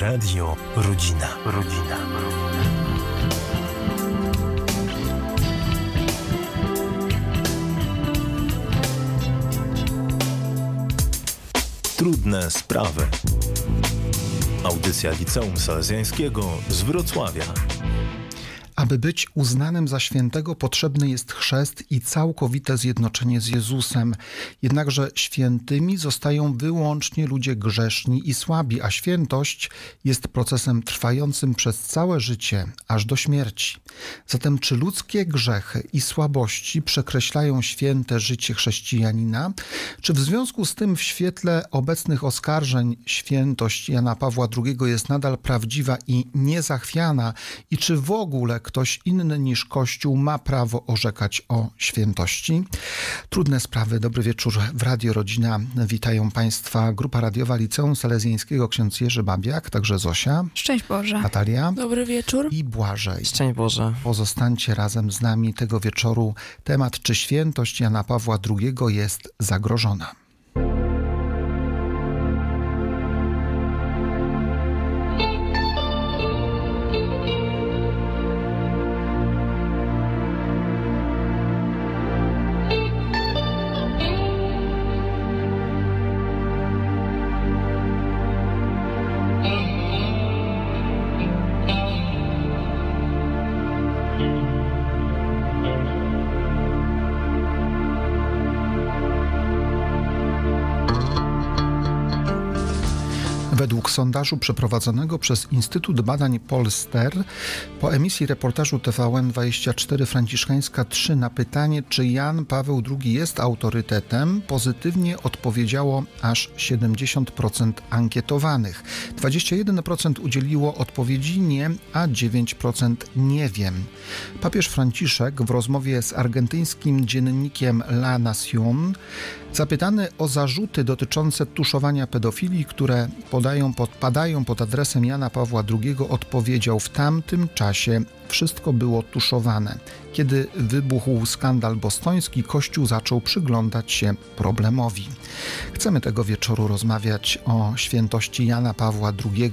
Radio Rodzina. Rodzina. Trudne sprawy. Audycja Liceum Salezjańskiego z Wrocławia. Aby być uznanym za świętego, potrzebny jest chrzest i całkowite zjednoczenie z Jezusem. Jednakże świętymi zostają wyłącznie ludzie grzeszni i słabi, a świętość jest procesem trwającym przez całe życie, aż do śmierci. Zatem, czy ludzkie grzechy i słabości przekreślają święte życie chrześcijanina? Czy w związku z tym, w świetle obecnych oskarżeń, świętość Jana Pawła II jest nadal prawdziwa i niezachwiana? I czy w ogóle ktoś inny niż Kościół ma prawo orzekać o świętości. Trudne sprawy. Dobry wieczór w Radio Rodzina. Witają Państwa Grupa Radiowa Liceum Salezjańskiego ksiądz Jerzy Babiak, także Zosia. Szczęść Boże. Natalia. Dobry wieczór. I Błażej. Szczęść Boże. Pozostańcie razem z nami tego wieczoru. Temat, czy świętość Jana Pawła II jest zagrożona. Sondażu przeprowadzonego przez Instytut Badań Polster po emisji reportażu TVN24 Franciszkańska 3 na pytanie, czy Jan Paweł II jest autorytetem, pozytywnie odpowiedziało aż 70% ankietowanych. 21% udzieliło odpowiedzi nie, a 9% nie wiem. Papież Franciszek w rozmowie z argentyńskim dziennikiem La Nación Zapytany o zarzuty dotyczące tuszowania pedofilii, które podają pod, padają pod adresem Jana Pawła II, odpowiedział: W tamtym czasie wszystko było tuszowane. Kiedy wybuchł skandal bostoński, Kościół zaczął przyglądać się problemowi. Chcemy tego wieczoru rozmawiać o świętości Jana Pawła II.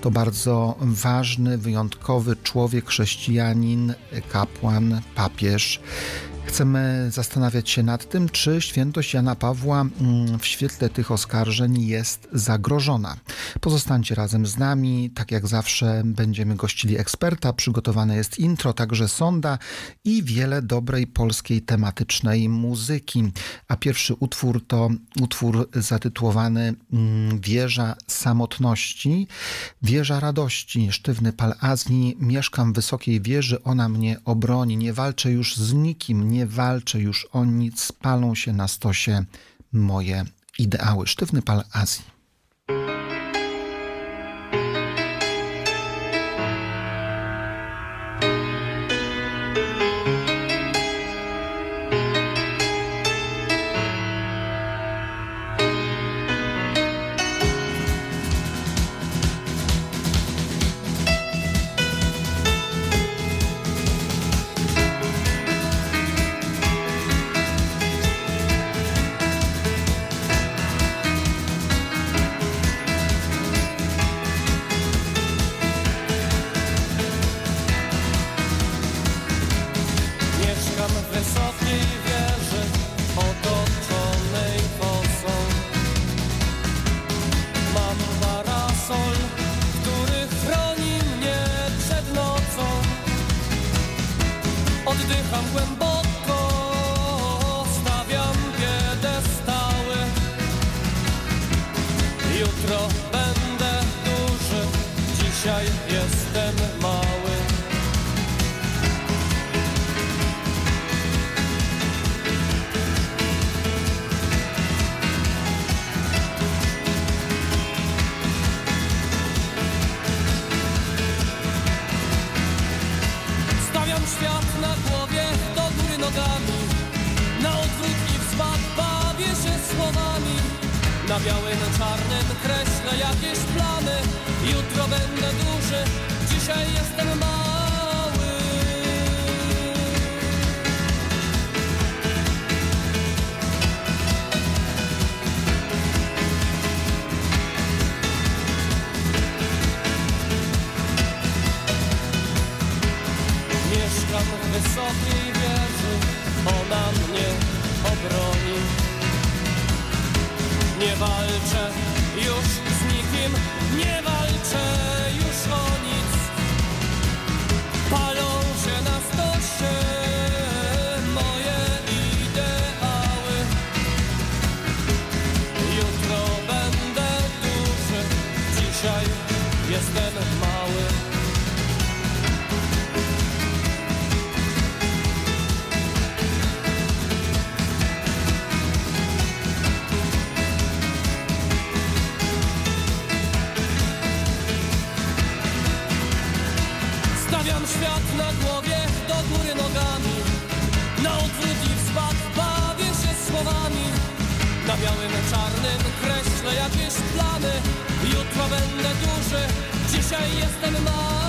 To bardzo ważny, wyjątkowy człowiek, chrześcijanin, kapłan, papież. Chcemy zastanawiać się nad tym, czy świętość Jana Pawła mm, w świetle tych oskarżeń jest zagrożona. Pozostańcie razem z nami. Tak jak zawsze będziemy gościli eksperta. Przygotowane jest intro, także sonda i wiele dobrej polskiej tematycznej muzyki. A pierwszy utwór to utwór zatytułowany mm, Wieża samotności, Wieża radości. Sztywny pal Azji, mieszkam w wysokiej wieży, ona mnie obroni. Nie walczę już z nikim, nie walczę już o nic, palą się na stosie moje ideały. Sztywny pal Azji. Będę duży, dzisiaj jestem mały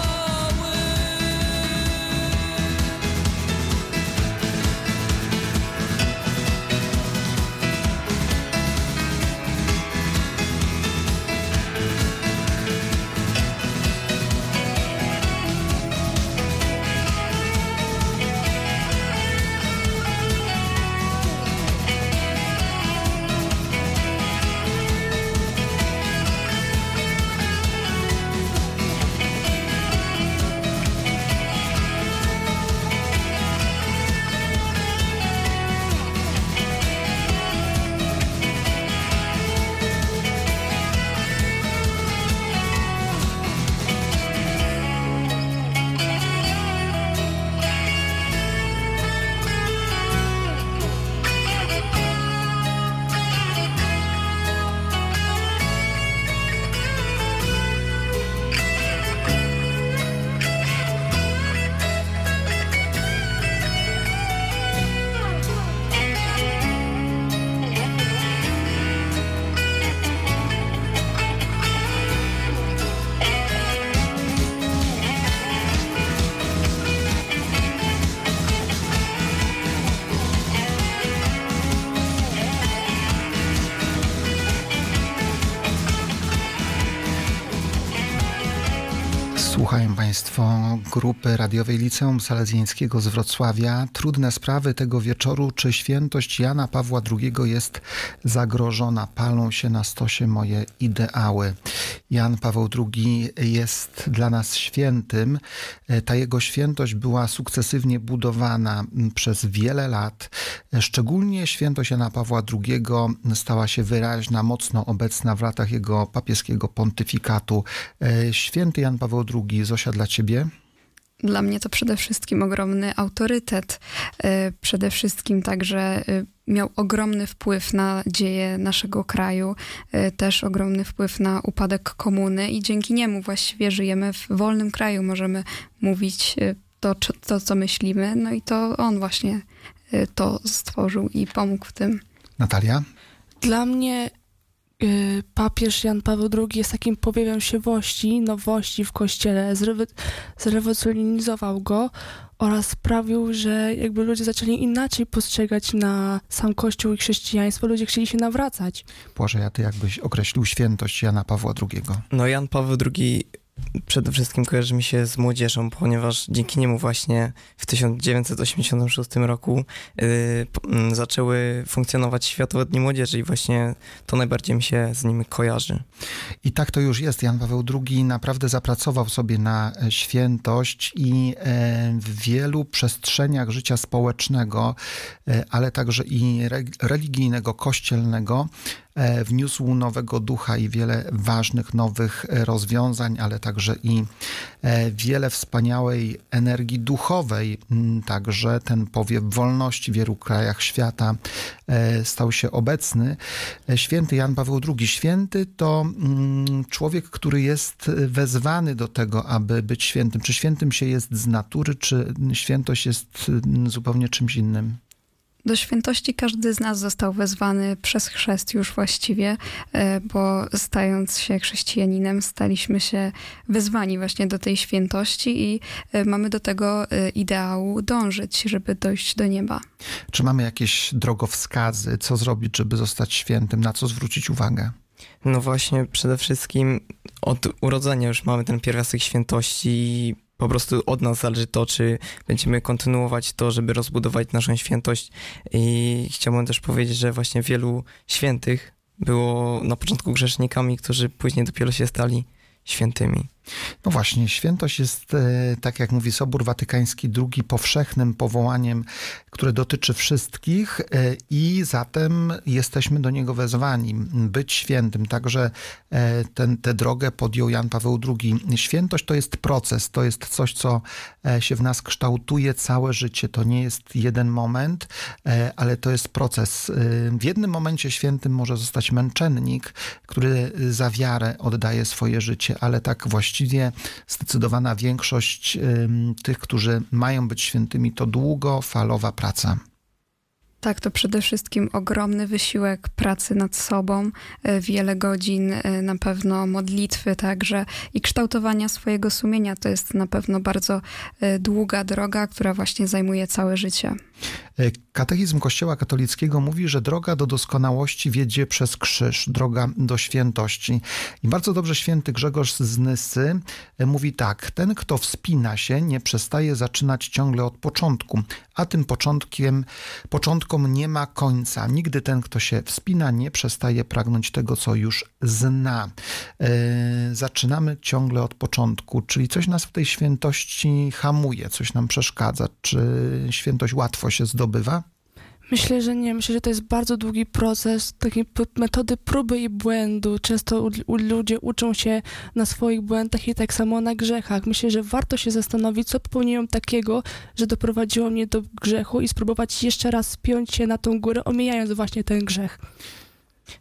Słuchają Państwo grupy radiowej Liceum Salezjańskiego z Wrocławia. Trudne sprawy tego wieczoru. Czy świętość Jana Pawła II jest zagrożona? Palą się na stosie moje ideały. Jan Paweł II jest dla nas świętym. Ta jego świętość była sukcesywnie budowana przez wiele lat. Szczególnie świętość Jana Pawła II stała się wyraźna, mocno obecna w latach jego papieskiego pontyfikatu. Święty Jan Paweł II Zosia, dla ciebie? Dla mnie to przede wszystkim ogromny autorytet. Przede wszystkim także miał ogromny wpływ na dzieje naszego kraju, też ogromny wpływ na upadek komuny i dzięki niemu właściwie żyjemy w wolnym kraju. Możemy mówić to, to co myślimy, no i to on właśnie to stworzył i pomógł w tym. Natalia? Dla mnie papież Jan Paweł II jest takim powiewem siewości, nowości w kościele, Zrewo zrewolucjonizował go oraz sprawił, że jakby ludzie zaczęli inaczej postrzegać na sam kościół i chrześcijaństwo, ludzie chcieli się nawracać. Błażej, a ty jakbyś określił świętość Jana Pawła II? No Jan Paweł II przede wszystkim kojarzy mi się z młodzieżą, ponieważ dzięki niemu właśnie w 1986 roku yy, zaczęły funkcjonować Światowe Dni Młodzieży i właśnie to najbardziej mi się z nimi kojarzy. I tak to już jest. Jan Paweł II naprawdę zapracował sobie na świętość i w wielu przestrzeniach życia społecznego, ale także i religijnego, kościelnego wniósł nowego ducha i wiele ważnych nowych rozwiązań, ale także i wiele wspaniałej energii duchowej. Także ten powiew wolności w wielu krajach świata stał się obecny. Święty Jan Paweł II. Święty to człowiek, który jest wezwany do tego, aby być świętym. Czy świętym się jest z natury, czy świętość jest zupełnie czymś innym? Do świętości każdy z nas został wezwany przez chrzest już właściwie, bo stając się chrześcijaninem, staliśmy się wezwani właśnie do tej świętości i mamy do tego ideału dążyć, żeby dojść do nieba. Czy mamy jakieś drogowskazy, co zrobić, żeby zostać świętym, na co zwrócić uwagę? No właśnie, przede wszystkim od urodzenia już mamy ten pierwiastek świętości po prostu od nas zależy to, czy będziemy kontynuować to, żeby rozbudować naszą świętość. I chciałbym też powiedzieć, że właśnie wielu świętych było na początku grzesznikami, którzy później dopiero się stali świętymi. No właśnie, świętość jest, e, tak jak mówi Sobór Watykański II, powszechnym powołaniem, które dotyczy wszystkich e, i zatem jesteśmy do niego wezwani, być świętym. Także e, ten, tę drogę podjął Jan Paweł II. Świętość to jest proces, to jest coś, co się w nas kształtuje całe życie. To nie jest jeden moment, ale to jest proces. W jednym momencie świętym może zostać męczennik, który za wiarę oddaje swoje życie, ale tak właściwie właściwie zdecydowana większość tych, którzy mają być świętymi, to długofalowa praca. Tak, to przede wszystkim ogromny wysiłek pracy nad sobą, e, wiele godzin e, na pewno modlitwy także i kształtowania swojego sumienia. To jest na pewno bardzo e, długa droga, która właśnie zajmuje całe życie. Katechizm Kościoła katolickiego mówi, że droga do doskonałości wiedzie przez krzyż, droga do świętości. I bardzo dobrze święty Grzegorz z Nysy mówi tak: Ten, kto wspina się, nie przestaje zaczynać ciągle od początku, a tym początkiem, początkom nie ma końca. Nigdy ten, kto się wspina, nie przestaje pragnąć tego, co już zna. E, zaczynamy ciągle od początku, czyli coś nas w tej świętości hamuje, coś nam przeszkadza. Czy świętość łatwo się zdobywa? Myślę, że nie. Myślę, że to jest bardzo długi proces, takiej metody próby i błędu. Często u, u ludzie uczą się na swoich błędach i tak samo na grzechach. Myślę, że warto się zastanowić, co popełniłem takiego, że doprowadziło mnie do grzechu i spróbować jeszcze raz spiąć się na tą górę, omijając właśnie ten grzech.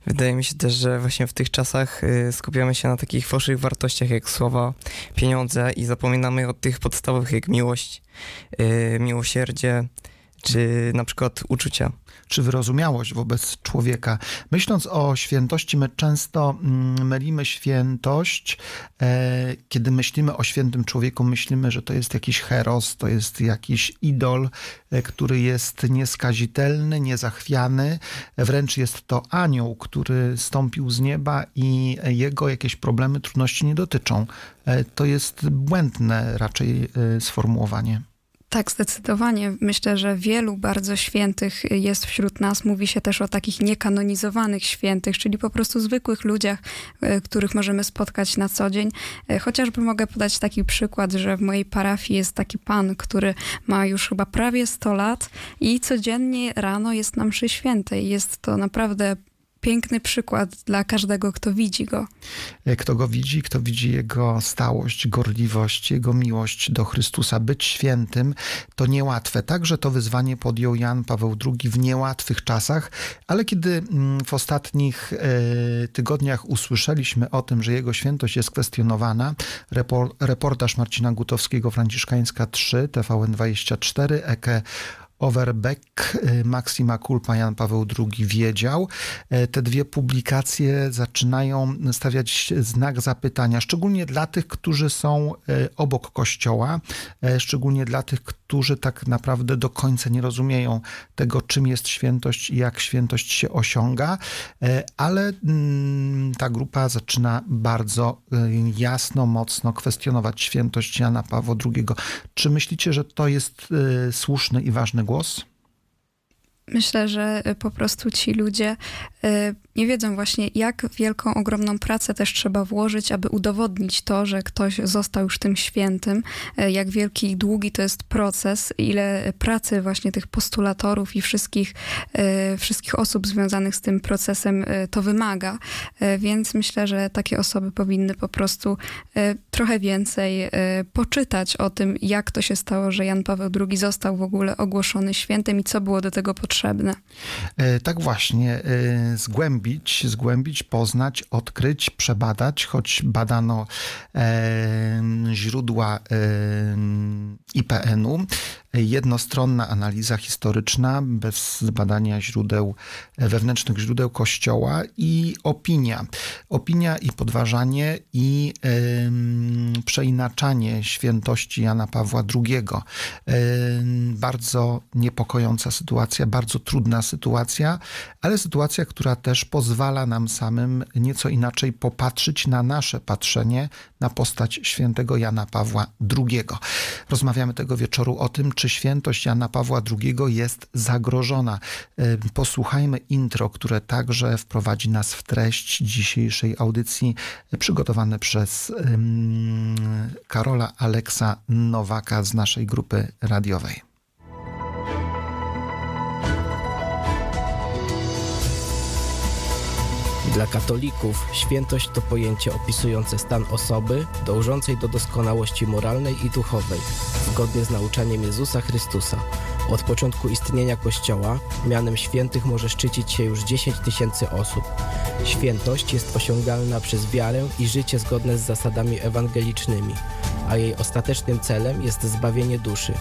Wydaje mi się też, że właśnie w tych czasach y, skupiamy się na takich fałszywych wartościach jak słowa, pieniądze i zapominamy o tych podstawowych jak miłość, y, miłosierdzie, czy na przykład uczucia. Czy wyrozumiałość wobec człowieka. Myśląc o świętości, my często mm, mylimy świętość. E, kiedy myślimy o świętym człowieku, myślimy, że to jest jakiś heros, to jest jakiś idol, e, który jest nieskazitelny, niezachwiany. Wręcz jest to anioł, który stąpił z nieba i jego jakieś problemy, trudności nie dotyczą. E, to jest błędne raczej sformułowanie. Tak, zdecydowanie. Myślę, że wielu bardzo świętych jest wśród nas. Mówi się też o takich niekanonizowanych świętych, czyli po prostu zwykłych ludziach, e, których możemy spotkać na co dzień. E, chociażby mogę podać taki przykład, że w mojej parafii jest taki pan, który ma już chyba prawie 100 lat i codziennie rano jest na mszy świętej. Jest to naprawdę piękny przykład dla każdego, kto widzi go. E, kto go widzi, kto widzi jego stałość, gorliwość, jego miłość do Chrystusa. Być świętym to niełatwe. Także to wyzwanie podjął Jan Paweł II w niełatwych czasach, ale kiedy mm, w ostatnich e, tygodniach usłyszeliśmy o tym, że jego świętość jest kwestionowana, reportaż Marcina Gutowskiego, Franciszkańska 3, TVN24, EKE Overbeck, y, Maxima Kulpa, Jan Paweł II wiedział. E, te dwie publikacje zaczynają stawiać znak zapytania, szczególnie dla tych, którzy są e, obok kościoła, e, szczególnie dla tych, którzy tak naprawdę do końca nie rozumieją tego, czym jest świętość i jak świętość się osiąga, ale mm, ta grupa zaczyna bardzo jasno, mocno kwestionować świętość Jana Pawła II. Czy myślicie, że to jest słuszny i ważny głos? Myślę, że po prostu ci ludzie y, nie wiedzą właśnie, jak wielką, ogromną pracę też trzeba włożyć, aby udowodnić to, że ktoś został już tym świętym, y, jak wielki i długi to jest proces, ile pracy właśnie tych postulatorów i wszystkich, y, wszystkich osób związanych z tym procesem to wymaga. Więc myślę, że takie osoby powinny po prostu trochę więcej poczytać o tym, jak to się stało, że Jan Paweł II został w ogóle ogłoszony świętym i co było do tego potrzebne potrzebne. E, tak właśnie, e, zgłębić, zgłębić, poznać, odkryć, przebadać, choć badano e, źródła IPN-u, jednostronna analiza historyczna bez zbadania źródeł, wewnętrznych źródeł Kościoła i opinia. Opinia i podważanie i y, przeinaczanie świętości Jana Pawła II. Y, bardzo niepokojąca sytuacja, bardzo trudna sytuacja, ale sytuacja, która też pozwala nam samym nieco inaczej popatrzeć na nasze patrzenie na postać świętego Jana Pawła II. Rozmawiamy tego wieczoru o tym, czy świętość Jana Pawła II jest zagrożona. Posłuchajmy intro, które także wprowadzi nas w treść dzisiejszej audycji, przygotowane przez Karola Aleksa Nowaka z naszej grupy radiowej. Dla katolików świętość to pojęcie opisujące stan osoby dążącej do doskonałości moralnej i duchowej, zgodnie z nauczaniem Jezusa Chrystusa. Od początku istnienia Kościoła mianem świętych może szczycić się już 10 tysięcy osób. Świętość jest osiągalna przez wiarę i życie zgodne z zasadami ewangelicznymi, a jej ostatecznym celem jest zbawienie duszy.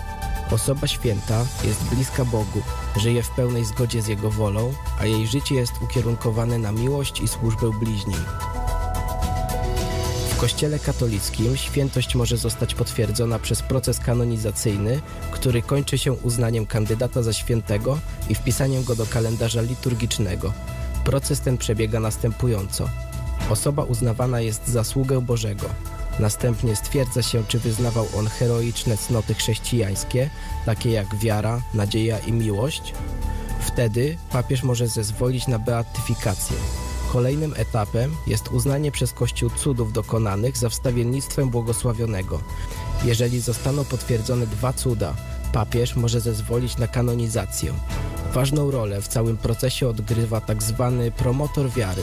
Osoba święta jest bliska Bogu, żyje w pełnej zgodzie z Jego wolą, a jej życie jest ukierunkowane na miłość i służbę bliźnim. W Kościele katolickim świętość może zostać potwierdzona przez proces kanonizacyjny, który kończy się uznaniem kandydata za świętego i wpisaniem go do kalendarza liturgicznego. Proces ten przebiega następująco. Osoba uznawana jest za sługę Bożego. Następnie stwierdza się, czy wyznawał on heroiczne cnoty chrześcijańskie, takie jak wiara, nadzieja i miłość. Wtedy papież może zezwolić na beatyfikację. Kolejnym etapem jest uznanie przez Kościół cudów dokonanych za wstawiennictwem błogosławionego. Jeżeli zostaną potwierdzone dwa cuda, papież może zezwolić na kanonizację. Ważną rolę w całym procesie odgrywa tak zwany promotor wiary.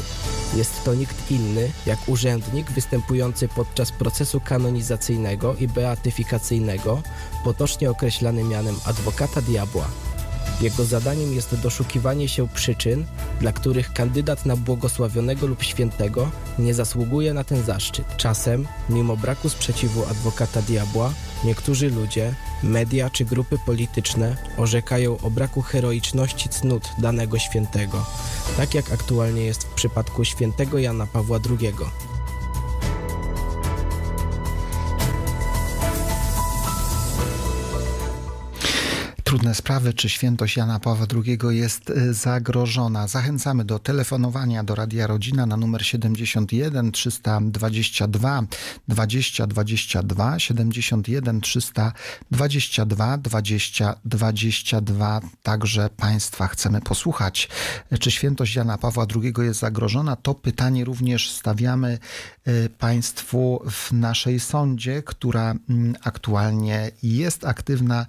Jest to nikt inny jak urzędnik występujący podczas procesu kanonizacyjnego i beatyfikacyjnego, potocznie określany mianem adwokata diabła. Jego zadaniem jest doszukiwanie się przyczyn, dla których kandydat na błogosławionego lub świętego nie zasługuje na ten zaszczyt. Czasem, mimo braku sprzeciwu adwokata diabła, niektórzy ludzie, media czy grupy polityczne orzekają o braku heroiczności cnót danego świętego, tak jak aktualnie jest w przypadku świętego Jana Pawła II. Trudne sprawy, czy świętość Jana Pawła II jest y, zagrożona. Zachęcamy do telefonowania do Radia Rodzina na numer 71 322 20 22 71 322 20 22. Także Państwa chcemy posłuchać. Czy świętość Jana Pawła II jest zagrożona? To pytanie również stawiamy y, Państwu w naszej sądzie, która mm, aktualnie jest aktywna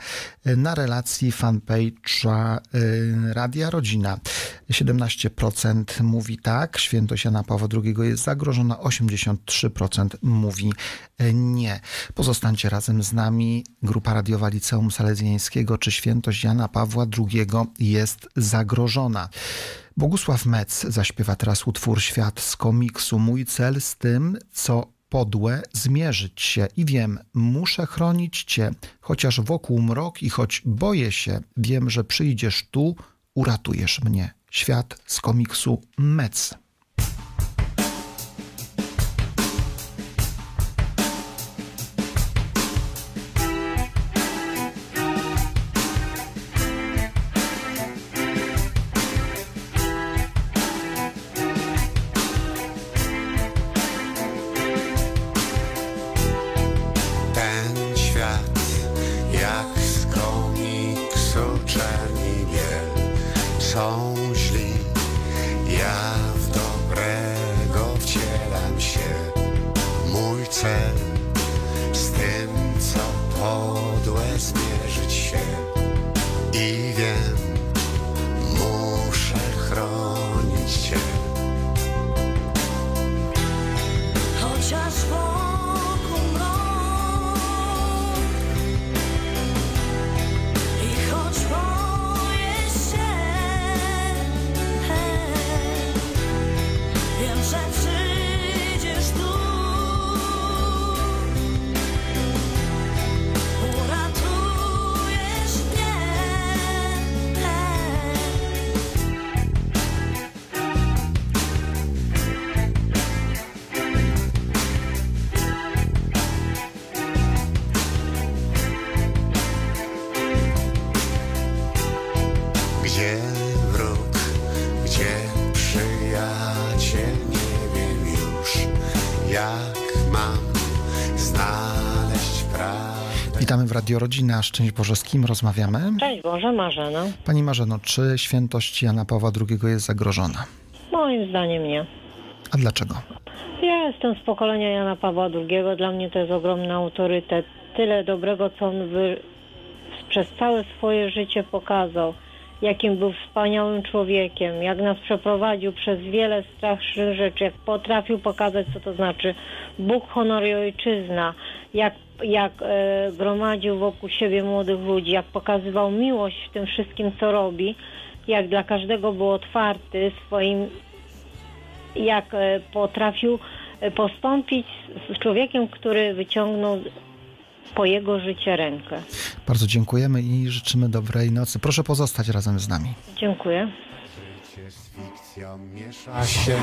y, na relacji fanpage'a y, Radia Rodzina. 17% mówi tak, świętość Jana Pawła II jest zagrożona, 83% mówi y, nie. Pozostańcie razem z nami. Grupa radiowa Liceum Salezjańskiego. Czy świętość Jana Pawła II jest zagrożona? Bogusław Metz zaśpiewa teraz utwór Świat z komiksu. Mój cel z tym, co podłe zmierzyć się i wiem, muszę chronić Cię, chociaż wokół mrok i choć boję się, wiem, że przyjdziesz tu, uratujesz mnie. Świat z komiksu Mec. change Radio Rodzina. Szczęść Boże, z kim rozmawiamy? Cześć Boże, Marzena. Pani Marzeno, czy świętość Jana Pawła II jest zagrożona? Moim zdaniem nie. A dlaczego? Ja jestem z pokolenia Jana Pawła II. Dla mnie to jest ogromny autorytet. Tyle dobrego, co on wy... przez całe swoje życie pokazał. Jakim był wspaniałym człowiekiem, jak nas przeprowadził przez wiele strasznych rzeczy, jak potrafił pokazać, co to znaczy Bóg, honor i ojczyzna, jak, jak e, gromadził wokół siebie młodych ludzi, jak pokazywał miłość w tym wszystkim, co robi, jak dla każdego był otwarty swoim jak e, potrafił e, postąpić z- z człowiekiem, który wyciągnął po jego życie rękę. Bardzo dziękujemy i życzymy dobrej nocy. Proszę pozostać razem z nami. Dziękuję. Życie z fikcją miesza się.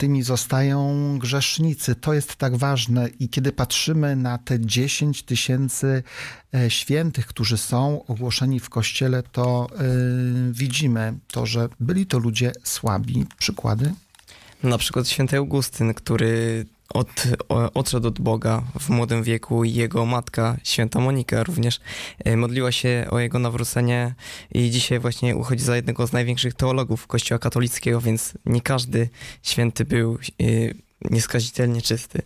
Świętymi zostają grzesznicy. To jest tak ważne i kiedy patrzymy na te 10 tysięcy e, świętych, którzy są ogłoszeni w kościele, to y, widzimy to, że byli to ludzie słabi. Przykłady? Na przykład święty Augustyn, który od, odszedł od Boga w młodym wieku i jego matka, święta Monika również, e, modliła się o jego nawrócenie i dzisiaj właśnie uchodzi za jednego z największych teologów Kościoła katolickiego, więc nie każdy święty był e, nieskazitelnie czysty.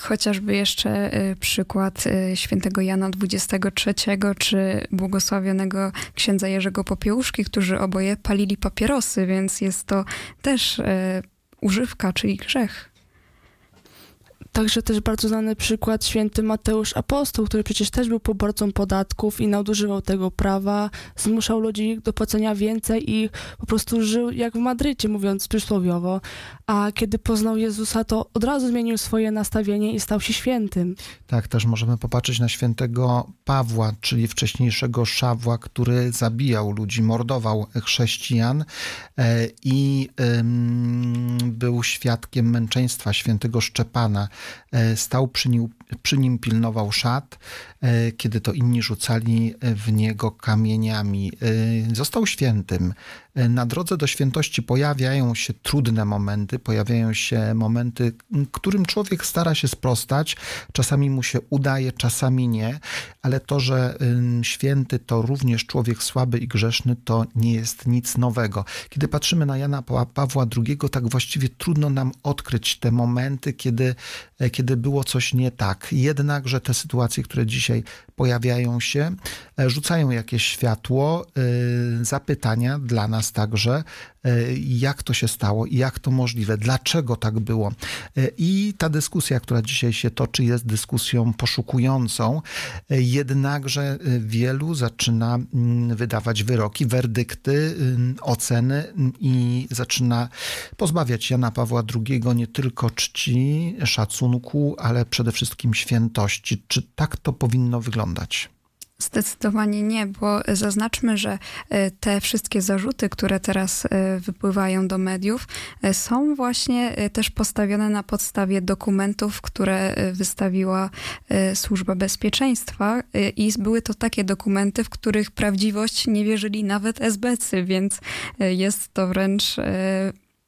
Chociażby jeszcze przykład świętego Jana XXIII czy błogosławionego księdza Jerzego Popiełuszki, którzy oboje palili papierosy, więc jest to też używka, czyli grzech. Także też bardzo znany przykład święty Mateusz Apostoł, który przecież też był poborcą podatków i nadużywał tego prawa, zmuszał ludzi do płacenia więcej i po prostu żył jak w Madrycie, mówiąc przysłowiowo. A kiedy poznał Jezusa, to od razu zmienił swoje nastawienie i stał się świętym. Tak, też możemy popatrzeć na świętego Pawła, czyli wcześniejszego Szawła, który zabijał ludzi, mordował chrześcijan e, i był świadkiem męczeństwa świętego Szczepana. E, Stał przy nim, przy nim pilnował szat, e, kiedy to inni rzucali w niego kamieniami. E, Został świętym. E, Na drodze do świętości pojawiają się trudne momenty, pojawiają się momenty, którym człowiek stara się sprostać. Czasami mu się udaje, czasami nie, ale to, że święty to również człowiek słaby i grzeszny, to nie jest nic nowego. Kiedy patrzymy na Jana Pa- Pawła II, tak właściwie trudno nam odkryć te momenty, kiedy, kiedy było coś nie tak. Jednakże te sytuacje, które dzisiaj pojawiają się, e, rzucają jakieś światło, y, zapytania dla nas także, y, jak to się stało i jak to możliwe, dlaczego tak było. I ta dyskusja, która dzisiaj się toczy, jest dyskusją poszukującą, jednakże wielu zaczyna mm, wydawać wyroki, werdykty, y, oceny i zaczyna pozbawiać Jana Pawła II nie tylko czci, szacunku, ale przede wszystkim świętości. Czy tak to powinno wyglądać? Zdecydowanie nie, bo zaznaczmy, że e, te wszystkie zarzuty, które teraz e, wypływają do mediów, e, są właśnie też postawione na podstawie dokumentów, które wystawiła Służba Bezpieczeństwa i były to takie dokumenty, w których prawdziwość nie wierzyli nawet SBC, więc jest to wręcz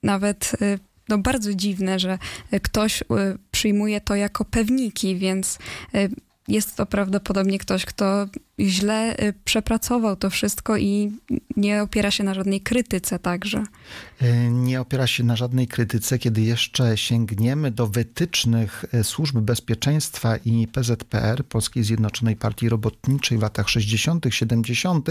nawet no bardzo dziwne, że ktoś przyjmuje to jako pewniki, więc jest to prawdopodobnie ktoś, kto źle y, przepracował to wszystko i nie opiera się na żadnej krytyce także. E, nie opiera się na żadnej krytyce, kiedy jeszcze sięgniemy do wytycznych e, Służby Bezpieczeństwa i PZPR, Polskiej Zjednoczonej Partii Robotniczej w latach 60., 70.,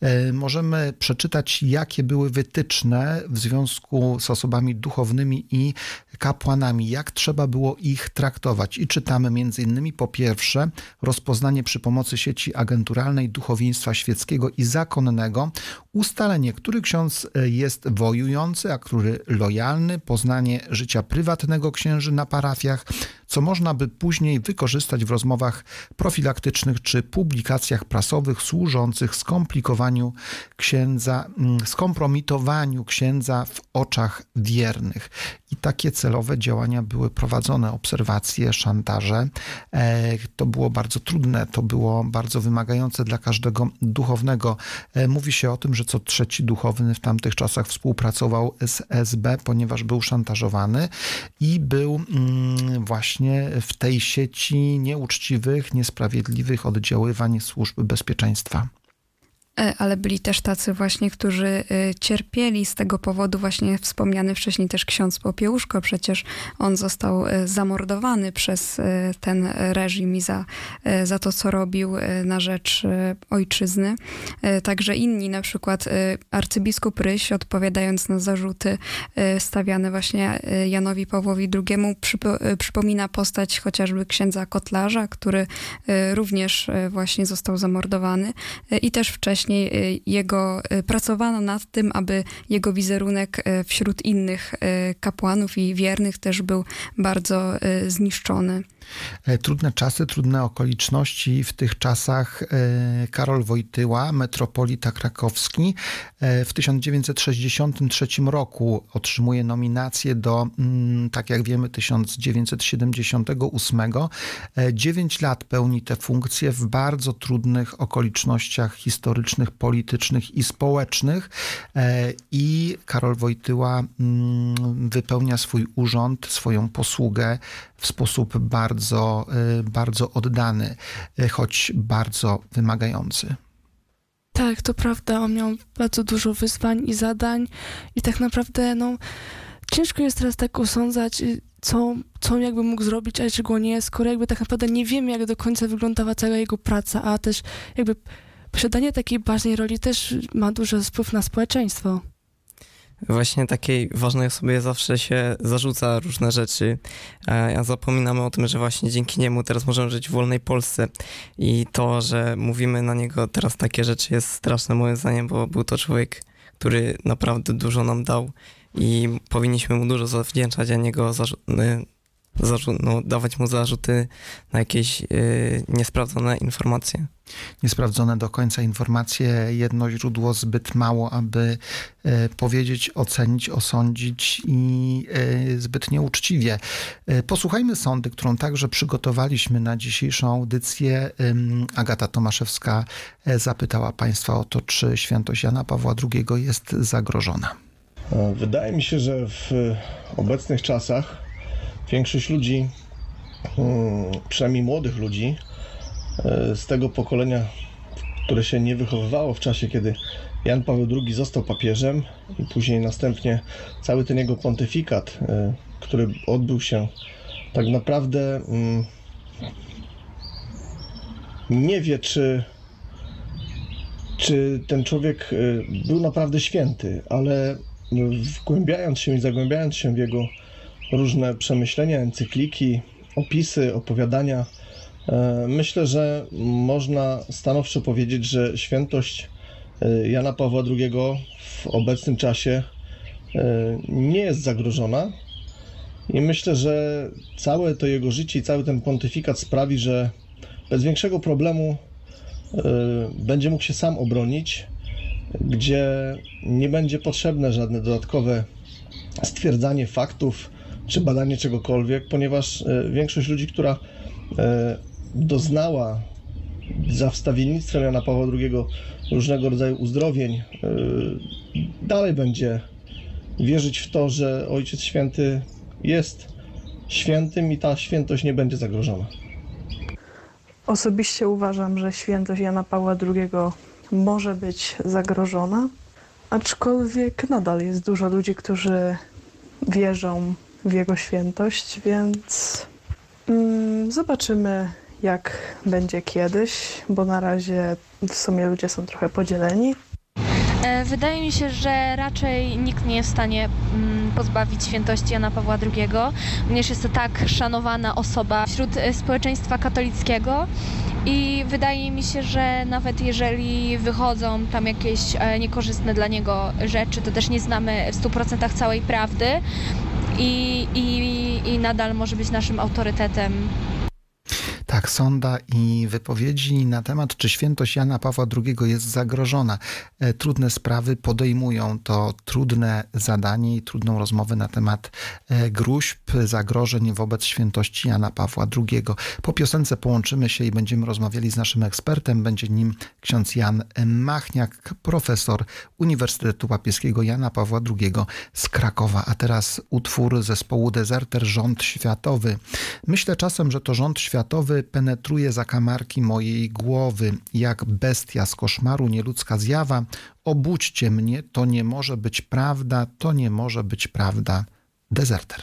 e, możemy przeczytać, jakie były wytyczne w związku z osobami duchownymi i kapłanami, jak trzeba było ich traktować. I czytamy między innymi po pierwsze rozpoznanie przy pomocy sieci agenturalnej duchowieństwa świeckiego i zakonnego, ustalenie, który ksiądz e, jest wojujący, a który lojalny, poznanie życia prywatnego księży na parafiach, co można by później wykorzystać w rozmowach profilaktycznych czy publikacjach prasowych służących skomplikowaniu księdza, mm, skompromitowaniu księdza w oczach wiernych. I takie celowe działania były prowadzone, obserwacje, szantaże. E, To było bardzo trudne, to było bardzo wymagające dla każdego duchownego. E, Mówi się o tym, że co trzeci duchowny w tamtych czasach współpracował z SB, ponieważ był szantażowany i był mm, właśnie w tej sieci nieuczciwych, niesprawiedliwych oddziaływań służb bezpieczeństwa. E, Ale byli też tacy właśnie, którzy e, cierpieli z tego powodu, właśnie wspomniany wcześniej też ksiądz Popiełuszko, przecież on został e, zamordowany przez ten reżim i za, za to, co robił na rzecz ojczyzny. Także inni, na przykład arcybiskup Ryś, odpowiadając na zarzuty stawiane właśnie Janowi Pawłowi II, przypo, przypomina postać chociażby księdza Kotlarza, który również właśnie został zamordowany i też wcześniej y, jego y, pracowano nad tym, aby jego wizerunek y, wśród innych kapłanów i wiernych też był bardzo zniszczony. E, Trudne czasy, trudne okoliczności. W tych czasach e, Karol Wojtyła, metropolita krakowski, e, w 1963 roku otrzymuje nominację do, mm, tak jak wiemy, 1978. E, Dziewięć lat pełni tę funkcję w bardzo trudnych okolicznościach historycznych, politycznych i społecznych. E, I Karol Wojtyła mm, wypełnia swój urząd, swoją posługę w sposób bardzo, y, bardzo oddany, y, choć bardzo wymagający. Tak, to prawda. On miał bardzo dużo wyzwań i zadań i tak naprawdę, no, ciężko jest teraz tak osądzać, y, co, co jakby mógł zrobić, a czego nie, skoro jakby tak naprawdę nie wiemy, jak do końca wyglądała cała jego praca, a też jakby posiadanie takiej ważnej roli też ma duży wpływ na społeczeństwo. Właśnie takiej ważnej osobie zawsze się zarzuca różne rzeczy, a zapominamy o tym, że właśnie dzięki niemu teraz możemy żyć w wolnej Polsce i to, że mówimy na niego teraz takie rzeczy jest straszne moim zdaniem, bo był to człowiek, który naprawdę dużo nam dał i powinniśmy mu dużo zawdzięczać, a nie go zarzu- y, no, dawać mu zarzuty na jakieś y, niesprawdzone informacje. Niesprawdzone do końca informacje, jedno źródło zbyt mało, aby e, powiedzieć, ocenić, osądzić i e, zbyt nieuczciwie. E, Posłuchajmy sądy, którą także przygotowaliśmy na dzisiejszą audycję. Agata Tomaszewska e, zapytała Państwa o to, czy świętość Jana Pawła II jest zagrożona. E, Wydaje mi się, że w obecnych czasach większość ludzi, mm, przynajmniej młodych ludzi, e, z tego pokolenia, które się nie wychowywało w czasie, kiedy Jan Paweł II został papieżem i później następnie cały ten jego pontyfikat, e, który odbył się tak naprawdę mm, nie wie, czy czy ten człowiek y, był naprawdę święty, ale wgłębiając się i zagłębiając się w jego różne przemyślenia, encykliki, opisy, opowiadania, e, myślę, że można stanowczo powiedzieć, że świętość e, Jana Pawła II w obecnym czasie e, nie jest zagrożona. I myślę, że całe to jego życie i cały ten pontyfikat sprawi, że bez większego problemu będzie mógł się sam obronić, gdzie nie będzie potrzebne żadne dodatkowe stwierdzanie faktów czy badanie czegokolwiek, ponieważ y, większość ludzi, która y, doznała za wstawiennictwem Jana Pawła II różnego rodzaju uzdrowień, y, dalej będzie wierzyć w to, że Ojciec Święty jest świętym i ta świętość nie będzie zagrożona. Osobiście uważam, że świętość Jana Pawła II może być zagrożona, aczkolwiek nadal jest dużo ludzi, którzy wierzą w jego świętość, więc mm, zobaczymy, jak będzie kiedyś, bo na razie w sumie ludzie są trochę podzieleni. E, Wydaje mi się, że raczej nikt nie jest w stanie mm, pozbawić świętości Jana Pawła II, ponieważ jest to tak szanowana osoba wśród e, społeczeństwa katolickiego I wydaje mi się, że nawet jeżeli wychodzą tam jakieś e, niekorzystne dla niego rzeczy, to też nie znamy w 100% całej prawdy i, i, i nadal może być naszym autorytetem. Tak, sonda i wypowiedzi na temat, czy świętość Jana Pawła II jest zagrożona. E, Trudne sprawy podejmują to trudne zadanie i trudną rozmowę na temat e, gruźb, zagrożeń wobec świętości Jana Pawła II. Po piosence połączymy się i będziemy rozmawiali z naszym ekspertem. Będzie nim ksiądz Jan Machniak, profesor Uniwersytetu Papieskiego Jana Pawła II z Krakowa. A teraz utwór zespołu Deserter Rząd Światowy. Myślę czasem, że to rząd światowy penetruje zakamarki mojej głowy, jak bestia z koszmaru, nieludzka zjawa. Obudźcie mnie, to nie może być prawda, to nie może być prawda. Dezerter.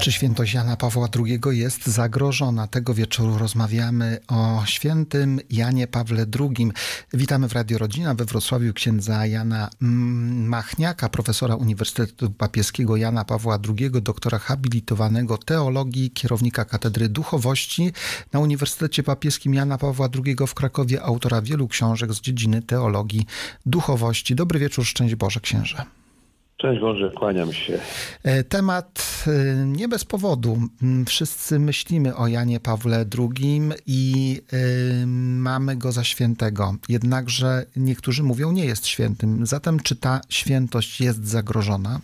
Czy świętość Jana Pawła II jest zagrożona? Tego wieczoru rozmawiamy o świętym Janie Pawle II. Witamy w Radio Rodzina we Wrocławiu księdza Jana mm, Machniaka, profesora Uniwersytetu Papieskiego Jana Pawła II, doktora habilitowanego teologii, kierownika Katedry Duchowości na Uniwersytecie Papieskim Jana Pawła II w Krakowie, autora wielu książek z dziedziny teologii duchowości. Dobry wieczór, szczęść Boże księże. Cześć Boże, kłaniam się. E, Temat e, nie bez powodu. M, Wszyscy myślimy o Janie Pawle II i e, mamy go za świętego. Jednakże niektórzy mówią, nie jest świętym. Zatem czy ta świętość jest zagrożona?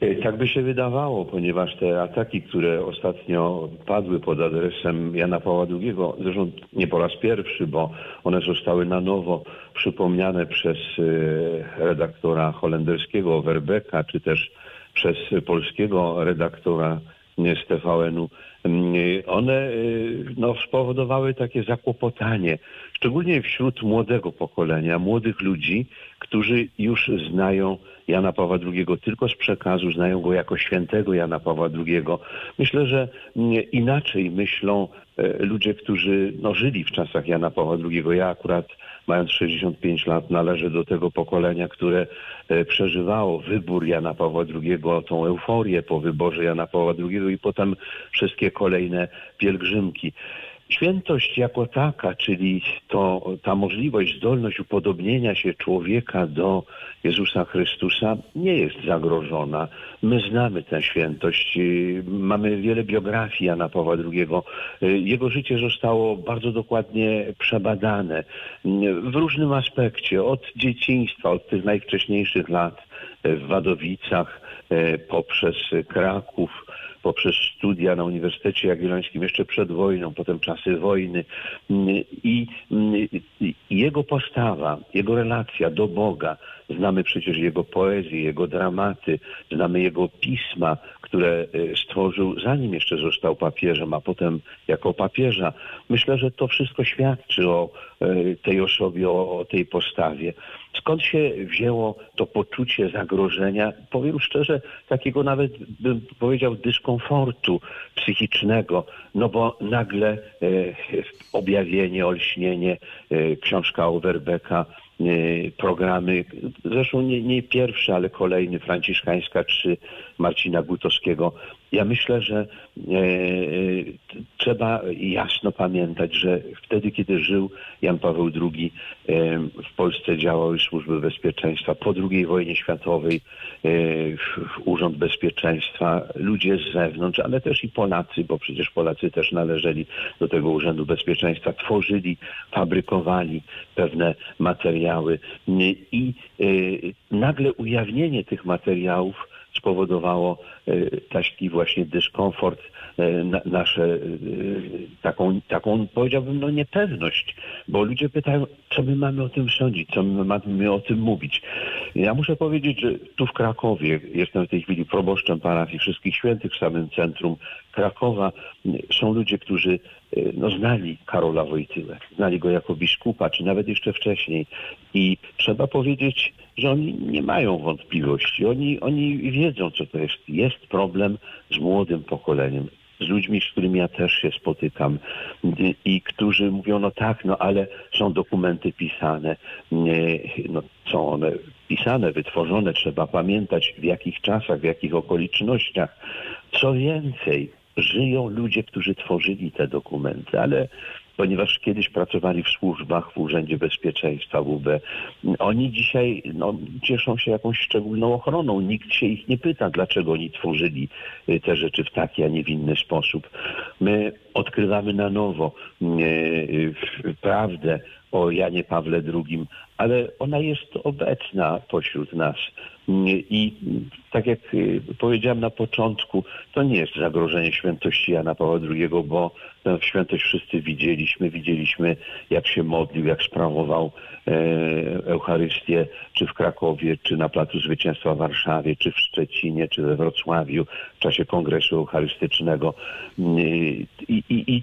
E, Tak by się wydawało, ponieważ te ataki, które ostatnio padły pod adresem Jana Pawła II, zresztą nie po raz pierwszy, bo one zostały na nowo przypomniane przez e, redaktora holenderskiego Werbeka, czy też przez polskiego redaktora z TVN-u, mm, one no, spowodowały takie zakłopotanie, szczególnie wśród młodego pokolenia, młodych ludzi, którzy już znają Jana Pawła II tylko z przekazu, znają go jako świętego Jana Pawła II. Myślę, że inaczej myślą e, ludzie, którzy no, żyli w czasach Jana Pawła II. Ja akurat mając 65 lat należę do tego pokolenia, które e, przeżywało wybór Jana Pawła II, tą euforię po wyborze Jana Pawła II i potem wszystkie kolejne pielgrzymki. Świętość jako taka, czyli to, ta możliwość, zdolność upodobnienia się człowieka do Jezusa Chrystusa nie jest zagrożona. My znamy tę świętość, mamy wiele biografii Jana Pawła II. Jego życie zostało bardzo dokładnie przebadane w różnym aspekcie, od dzieciństwa, od tych najwcześniejszych lat w Wadowicach, poprzez Kraków, poprzez studia na Uniwersytecie Jagiellońskim jeszcze przed wojną, potem czasy wojny i, i jego postawa, jego relacja do Boga, znamy przecież jego poezję, jego dramaty, znamy jego pisma, które e, stworzył zanim jeszcze został papieżem, a potem jako papieża. Myślę, że to wszystko świadczy o e, tej osobie, o tej postawie. Skąd się wzięło to poczucie zagrożenia, powiem szczerze, takiego nawet bym powiedział dyskomfortu psychicznego, no bo nagle e, objawienie, olśnienie, e, książka Overbecka, e, programy, zresztą nie, nie pierwszy, ale kolejny, Franciszkańska czy Marcina Gutowskiego. Ja myślę, że e, e, trzeba jasno pamiętać, że wtedy, kiedy żył Jan Paweł II, e, w Polsce działały służby bezpieczeństwa. Po II wojnie światowej e, Urząd Bezpieczeństwa, ludzie z zewnątrz, ale też i Polacy, bo przecież Polacy też należeli do tego Urzędu Bezpieczeństwa, tworzyli, fabrykowali pewne materiały i e, nagle ujawnienie tych materiałów spowodowało e, taki właśnie dyskomfort, e, na, nasze e, taką, taką powiedziałbym no niepewność, bo ludzie pytają, co my mamy o tym sądzić, co my mamy o tym mówić. Ja muszę powiedzieć, że tu w Krakowie, jestem w tej chwili proboszczem parafii Wszystkich Świętych w samym centrum Krakowa, są ludzie, którzy no, znali Karola Wojtyłę, znali go jako biskupa, czy nawet jeszcze wcześniej i trzeba powiedzieć, że oni nie mają wątpliwości. Oni, oni wiedzą, co to jest. Jest problem z młodym pokoleniem, z ludźmi, z którymi ja też się spotykam i, którzy mówią, no tak, no ale są dokumenty pisane, no są one pisane, wytworzone, trzeba pamiętać w jakich czasach, w jakich okolicznościach. Co więcej, żyją ludzie, którzy tworzyli te dokumenty, ale ponieważ kiedyś pracowali w służbach, w Urzędzie Bezpieczeństwa WB. Oni dzisiaj no, cieszą się jakąś szczególną ochroną. Nikt się ich nie pyta, dlaczego oni tworzyli y, te rzeczy w taki, a nie w inny sposób. My odkrywamy na nowo y, y, prawdę o Janie Pawle II, ale ona jest obecna pośród nas. I tak jak powiedziałem na początku, to nie jest zagrożenie świętości Jana Pawła II, bo tę świętość wszyscy widzieliśmy. Widzieliśmy, jak się modlił, jak sprawował e, Eucharystię, czy w Krakowie, czy na Placu Zwycięstwa w Warszawie, czy w Szczecinie, czy we Wrocławiu w czasie Kongresu Eucharystycznego. I, i, i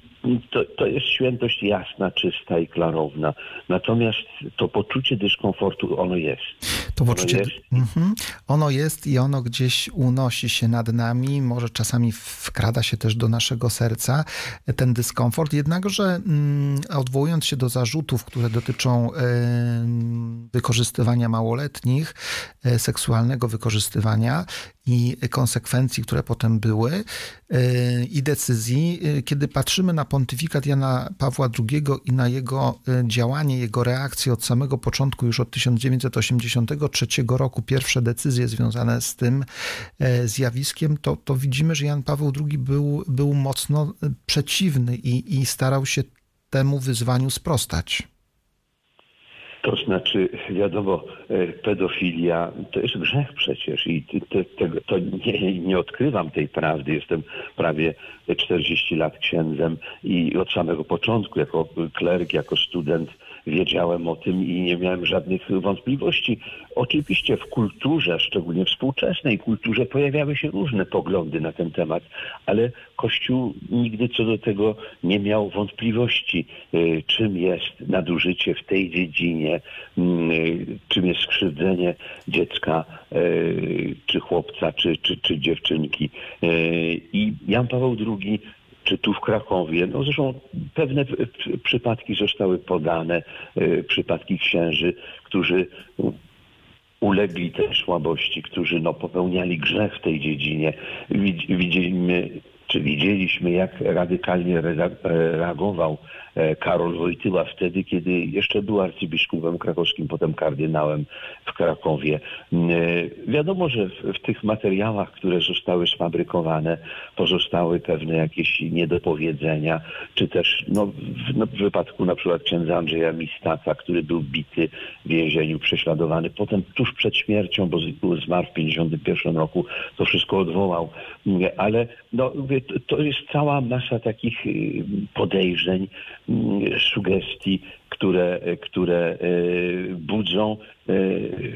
to, to jest świętość jasna, czysta i klarowna. Natomiast to poczucie dyskomfortu, ono jest. To poczucie, ono jest. Mhm. ono jest i ono gdzieś unosi się nad nami, może czasami wkrada się też do naszego serca ten dyskomfort, jednakże mm, odwołując się do zarzutów, które dotyczą y, wykorzystywania małoletnich, y, seksualnego wykorzystywania i konsekwencji, które potem były i decyzji, kiedy patrzymy na pontyfikat Jana Pawła II i na jego działanie, jego reakcję od samego początku, już od 1983 roku, pierwsze decyzje związane z tym zjawiskiem, to, to widzimy, że Jan Paweł II był, był mocno przeciwny i, i starał się temu wyzwaniu sprostać. To znaczy, wiadomo, pedofilia to jest grzech przecież i te, te, to nie, nie odkrywam tej prawdy. Jestem prawie 40 lat księdzem i od samego początku jako kleryk, jako student wiedziałem o tym i nie miałem żadnych wątpliwości. Oczywiście w kulturze, szczególnie współczesnej kulturze, pojawiały się różne poglądy na ten temat, ale Kościół nigdy co do tego nie miał wątpliwości, y, czym jest nadużycie w tej dziedzinie, mm, y, czym jest skrzywdzenie dziecka, y, czy chłopca, czy, czy, czy dziewczynki. I Jan Paweł II czy tu w Krakowie. No zresztą pewne przypadki zostały podane, y, przypadki księży, którzy ulegli tej słabości, którzy no, popełniali grzech w tej dziedzinie. Widz- Widzimy, czy widzieliśmy, jak radykalnie e, reagował Karol Wojtyła wtedy, kiedy jeszcze był arcybiskupem krakowskim, potem kardynałem w Krakowie. E, Wiadomo, że w, w tych materiałach, które zostały sfabrykowane, pozostały pewne jakieś niedopowiedzenia, czy też no, w, no, w wypadku na przykład księdza Andrzeja Mistaka, który był bity w więzieniu, prześladowany, potem tuż przed śmiercią, bo zmarł w 1951 roku, to wszystko odwołał. Ale no, to- jest cała masa takich y, podejrzeń, sugestii, które, które y, budzą y,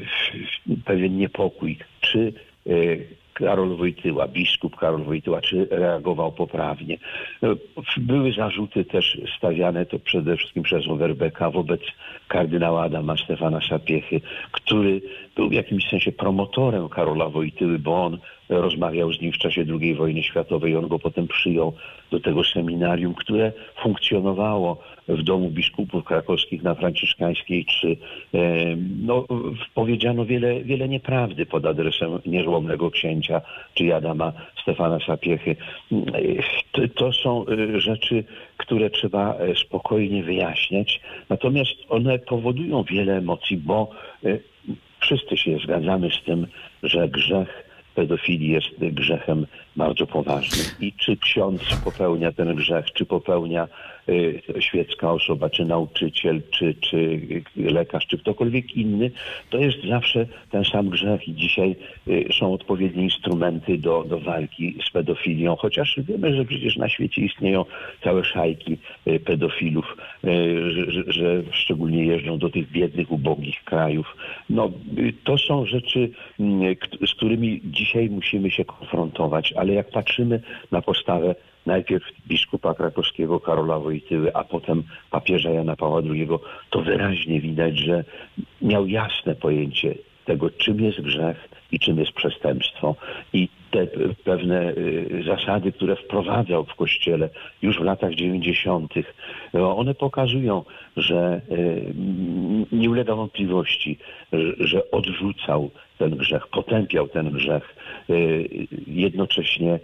pewien niepokój. Czy y, Karol Wojtyła, biskup Karol Wojtyła, czy reagował poprawnie. No, Były zarzuty też stawiane to przede wszystkim przez Overbecka wobec kardynała Adama Stefana Sapiechy, który był w jakimś sensie promotorem Karola Wojtyły, bo on rozmawiał z nim w czasie II wojny światowej. On go potem przyjął do tego seminarium, które funkcjonowało w Domu Biskupów Krakowskich na Franciszkańskiej 3. E, No, powiedziano wiele, wiele nieprawdy pod adresem niezłomnego księcia, czy Adama Stefana Sapiechy. To, są e, rzeczy, które trzeba e, spokojnie wyjaśniać. Natomiast one powodują wiele emocji, bo wszyscy się zgadzamy z tym, że grzech pedofilii jest grzechem bardzo poważnym. I czy ksiądz popełnia ten grzech, czy popełnia y, świecka osoba, czy nauczyciel, czy, czy lekarz, czy ktokolwiek inny, to jest zawsze ten sam grzech i dzisiaj y, są odpowiednie instrumenty do, do walki z pedofilią, chociaż wiemy, że przecież na świecie istnieją całe szajki y, pedofilów, y, że, że, szczególnie jeżdżą do tych biednych, ubogich krajów. No, y, to są rzeczy, mm, z którymi dzisiaj musimy się konfrontować, ale jak patrzymy na postawę najpierw biskupa krakowskiego Karola Wojtyły, a potem papieża Jana Pawła II, to wyraźnie widać, że miał jasne pojęcie tego, czym jest grzech i czym jest przestępstwo. I te pewne y, zasady, które wprowadzał w Kościele już w latach 90., no, one pokazują, że y, nie ulega wątpliwości, że, odrzucał ten grzech, potępiał ten grzech, y, jednocześnie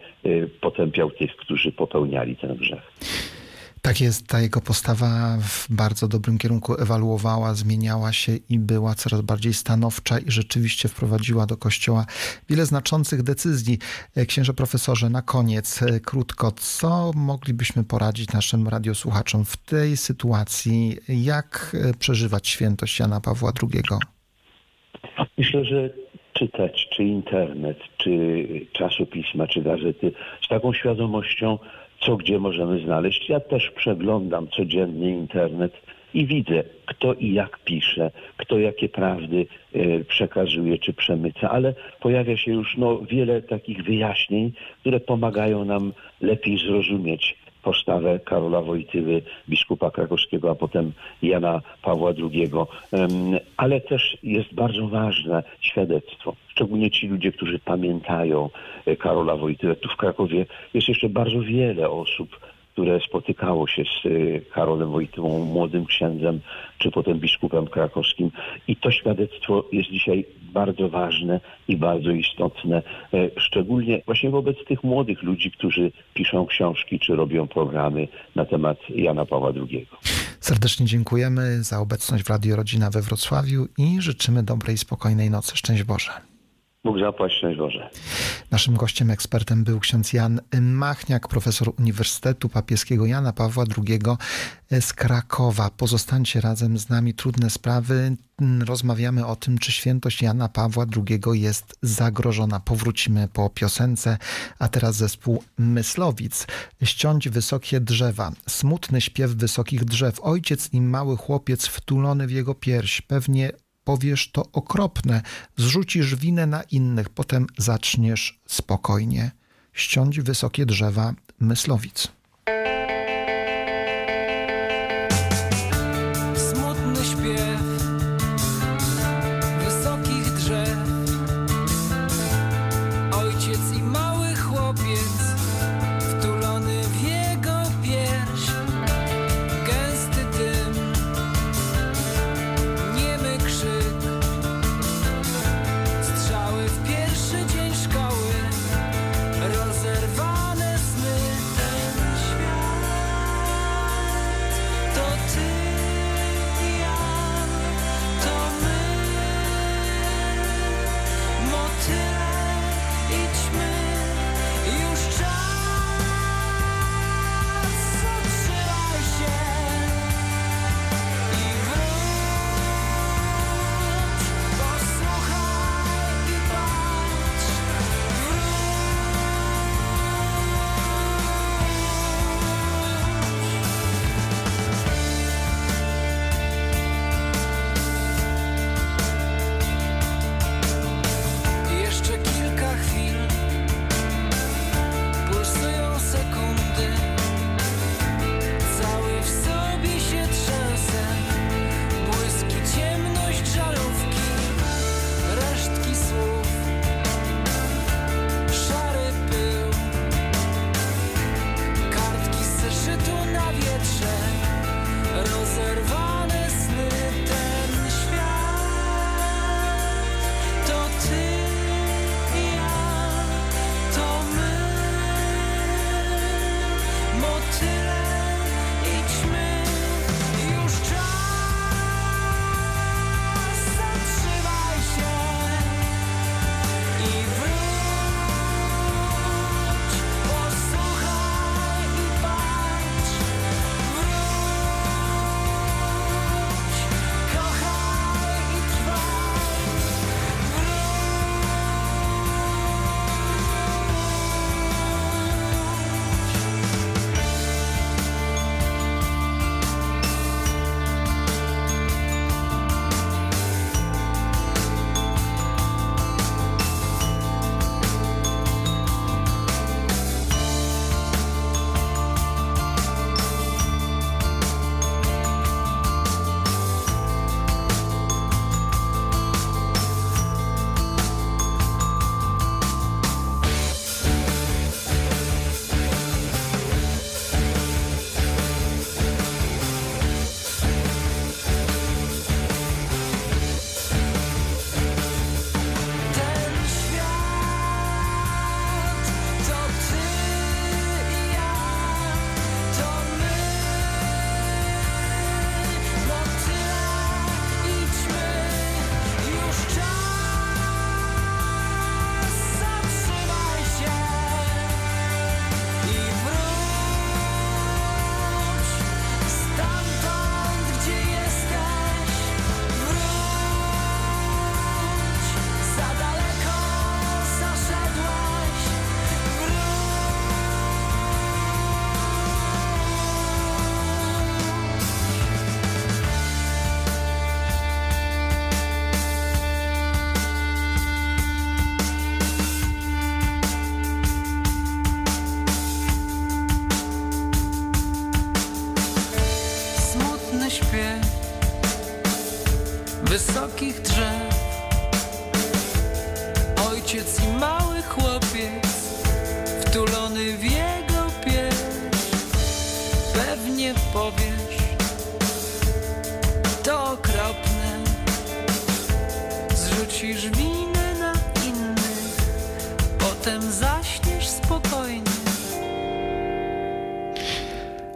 potępiał tych, którzy popełniali ten grzech. Tak jest, ta jego postawa w bardzo dobrym kierunku ewaluowała, zmieniała się i była coraz bardziej stanowcza i rzeczywiście wprowadziła do kościoła wiele znaczących decyzji. E, Księże profesorze, na koniec e, krótko, co moglibyśmy poradzić naszym radiosłuchaczom w tej sytuacji? Jak e, przeżywać świętość Jana Pawła II? Myślę, że czytać czy internet, czy czasopisma, czy gazety z taką świadomością, co gdzie możemy znaleźć. Ja też przeglądam codziennie internet i widzę, kto i jak pisze, kto jakie prawdy e, przekazuje czy przemyca, ale pojawia się już no, wiele takich wyjaśnień, które pomagają nam lepiej zrozumieć postawę Karola Wojtyły, biskupa krakowskiego, a potem Jana Pawła II. Ale też jest bardzo ważne świadectwo. Szczególnie ci ludzie, którzy pamiętają e, Karola Wojtyłę. Tu w Krakowie jest jeszcze bardzo wiele osób, które spotykało się z y, Karolem Wojtyłą, młodym księdzem, czy potem biskupem krakowskim. I to świadectwo jest dzisiaj bardzo ważne i bardzo istotne, e, szczególnie właśnie wobec tych młodych ludzi, którzy piszą książki, czy robią programy na temat Jana Pawła II. Serdecznie dziękujemy za obecność w Radio Rodzina we Wrocławiu i życzymy dobrej, spokojnej nocy. Szczęść Boże. Bóg zapłać, szczęść Boże. Naszym gościem, ekspertem był ksiądz Jan Machniak, profesor Uniwersytetu Papieskiego Jana Pawła II z Krakowa. Pozostańcie razem z nami, trudne sprawy. Rozmawiamy o tym, czy świętość Jana Pawła II jest zagrożona. Powrócimy po piosence, a teraz zespół Myslowic. Ściąć wysokie drzewa, smutny śpiew wysokich drzew. Ojciec i mały chłopiec wtulony w jego pierś. Pewnie powiesz to okropne, zrzucisz winę na innych, potem zaczniesz spokojnie ściąć wysokie drzewa Myslowic.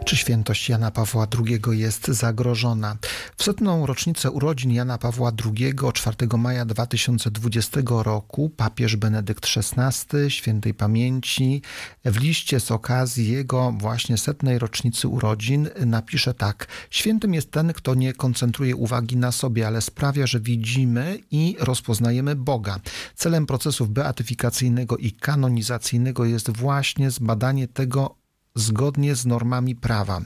Czy świętość Jana Pawła II jest zagrożona? W setną rocznicę urodzin Jana Pawła II 4 maja 2020 roku papież Benedykt XVI świętej pamięci w liście z okazji jego właśnie setnej rocznicy urodzin napisze tak: Świętym jest ten, kto nie koncentruje uwagi na sobie, ale sprawia, że widzimy i rozpoznajemy Boga. Celem procesów beatyfikacyjnego i kanonizacyjnego jest właśnie zbadanie tego, zgodnie z normami prawa.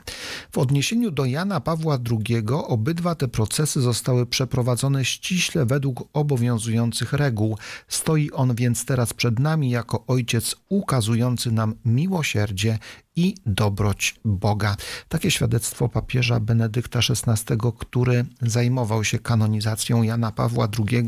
W odniesieniu do Jana Pawła II obydwa te procesy zostały przeprowadzone ściśle według obowiązujących reguł. Stoi on więc teraz przed nami jako ojciec ukazujący nam miłosierdzie i dobroć Boga. Takie świadectwo papieża Benedykta XVI, który zajmował się kanonizacją Jana Pawła II,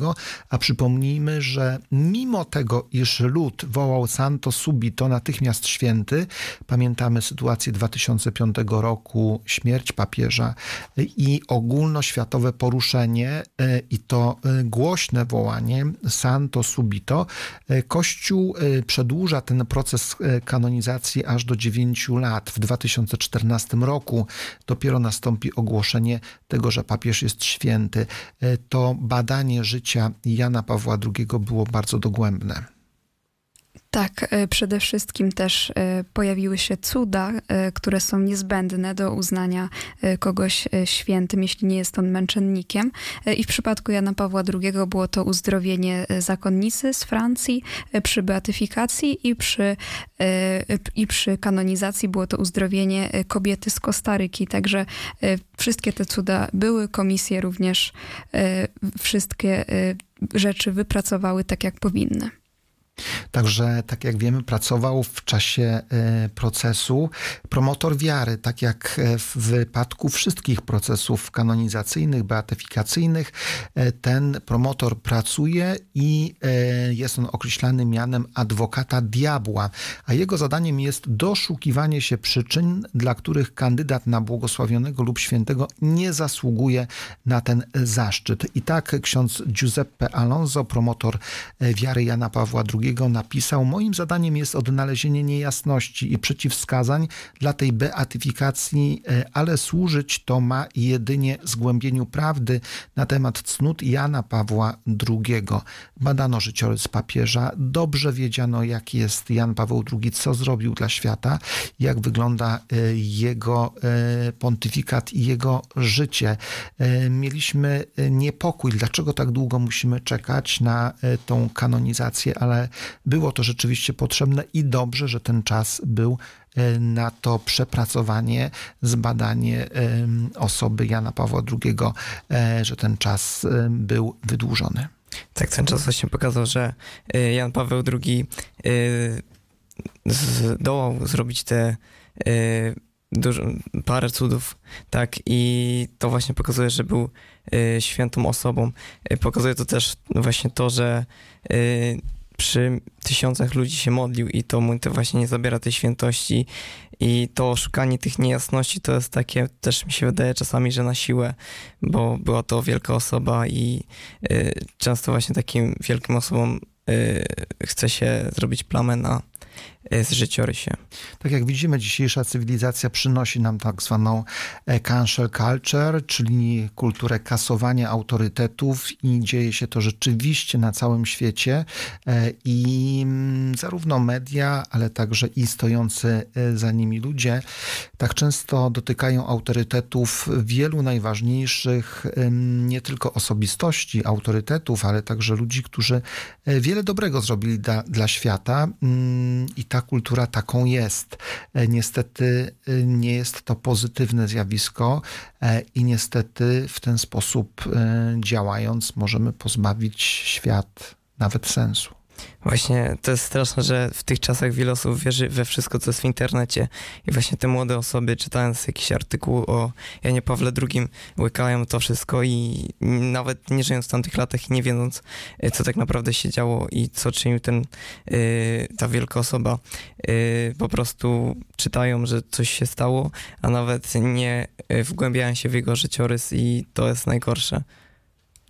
a przypomnijmy, że mimo tego, iż lud wołał Santo Subito, natychmiast święty, pamiętamy sytuację 2005 roku, śmierć papieża i ogólnoświatowe poruszenie e, i to e, głośne wołanie Santo Subito, e, Kościół przedłuża ten proces kanonizacji aż do 9 lat. W 2014 roku dopiero nastąpi ogłoszenie tego, że papież jest święty. To badanie życia Jana Pawła II było bardzo dogłębne. Tak, e, przede wszystkim też e, pojawiły się cuda, e, które są niezbędne do uznania kogoś świętym, jeśli nie jest on męczennikiem. I w przypadku Jana Pawła II było to uzdrowienie zakonnicy z Francji przy beatyfikacji i przy, i przy kanonizacji było to uzdrowienie kobiety z Kostaryki. Także wszystkie te cuda były, komisje również wszystkie rzeczy wypracowały tak, jak powinny. Także, tak jak wiemy, pracował w czasie e, procesu promotor wiary, tak jak e, w wypadku wszystkich procesów kanonizacyjnych, beatyfikacyjnych. E, ten promotor pracuje i jest on określany mianem adwokata diabła, a jego zadaniem jest doszukiwanie się przyczyn, dla których kandydat na błogosławionego lub świętego nie zasługuje na ten zaszczyt. I tak ksiądz Giuseppe Alonso, promotor wiary Jana Pawła II, napisał: Moim zadaniem jest odnalezienie niejasności i przeciwwskazań dla tej beatyfikacji, e, ale służyć to ma jedynie zgłębieniu prawdy na temat cnót Jana Pawła II. Badano życiorys papieża, dobrze wiedziano, jaki jest Jan Paweł II, co zrobił dla świata, jak wygląda e, jego e, pontyfikat i jego życie. Mieliśmy niepokój, dlaczego tak długo musimy czekać na tą kanonizację, ale było to rzeczywiście potrzebne i dobrze, że ten czas był e, na to przepracowanie, zbadanie osoby Jana Pawła II, e, że ten czas e, był wydłużony. Tak, ten czas właśnie pokazał, że Jan Paweł II zdołał zrobić te dużo, parę cudów, tak, i to właśnie pokazuje, że był świętą osobą. Pokazuje to też właśnie to, że przy tysiącach ludzi się modlił i to mu to właśnie nie zabiera tej świętości. I to szukanie tych niejasności to jest takie, też mi się wydaje czasami, że na siłę, bo była to wielka osoba i y, często właśnie takim wielkim osobom y, chce się zrobić plamę na z życiorysie. Tak jak widzimy, dzisiejsza cywilizacja przynosi nam tak zwaną e, cancel culture, czyli kulturę kasowania autorytetów i dzieje się to rzeczywiście na całym świecie e, i mm, zarówno media, ale także i stojący za nimi ludzie tak często dotykają autorytetów wielu najważniejszych nie tylko osobistości, autorytetów, ale także ludzi, którzy wiele dobrego zrobili dla, dla świata mm, i ta kultura taką jest. E, niestety e, nie jest to pozytywne zjawisko e, i niestety w ten sposób działając możemy pozbawić świat nawet sensu. Właśnie to jest straszne, że w tych czasach wiele osób wierzy we wszystko, co jest w internecie i właśnie te młode osoby czytając jakiś artykuł o Janie Pawle II łykają to wszystko i nawet nie żyjąc w tamtych latach i nie wiedząc, e, co tak naprawdę się działo i co czynił ten, e, ta wielka osoba, e, po prostu czytają, że coś się stało, a nawet nie wgłębiają się w jego życiorys i to jest najgorsze.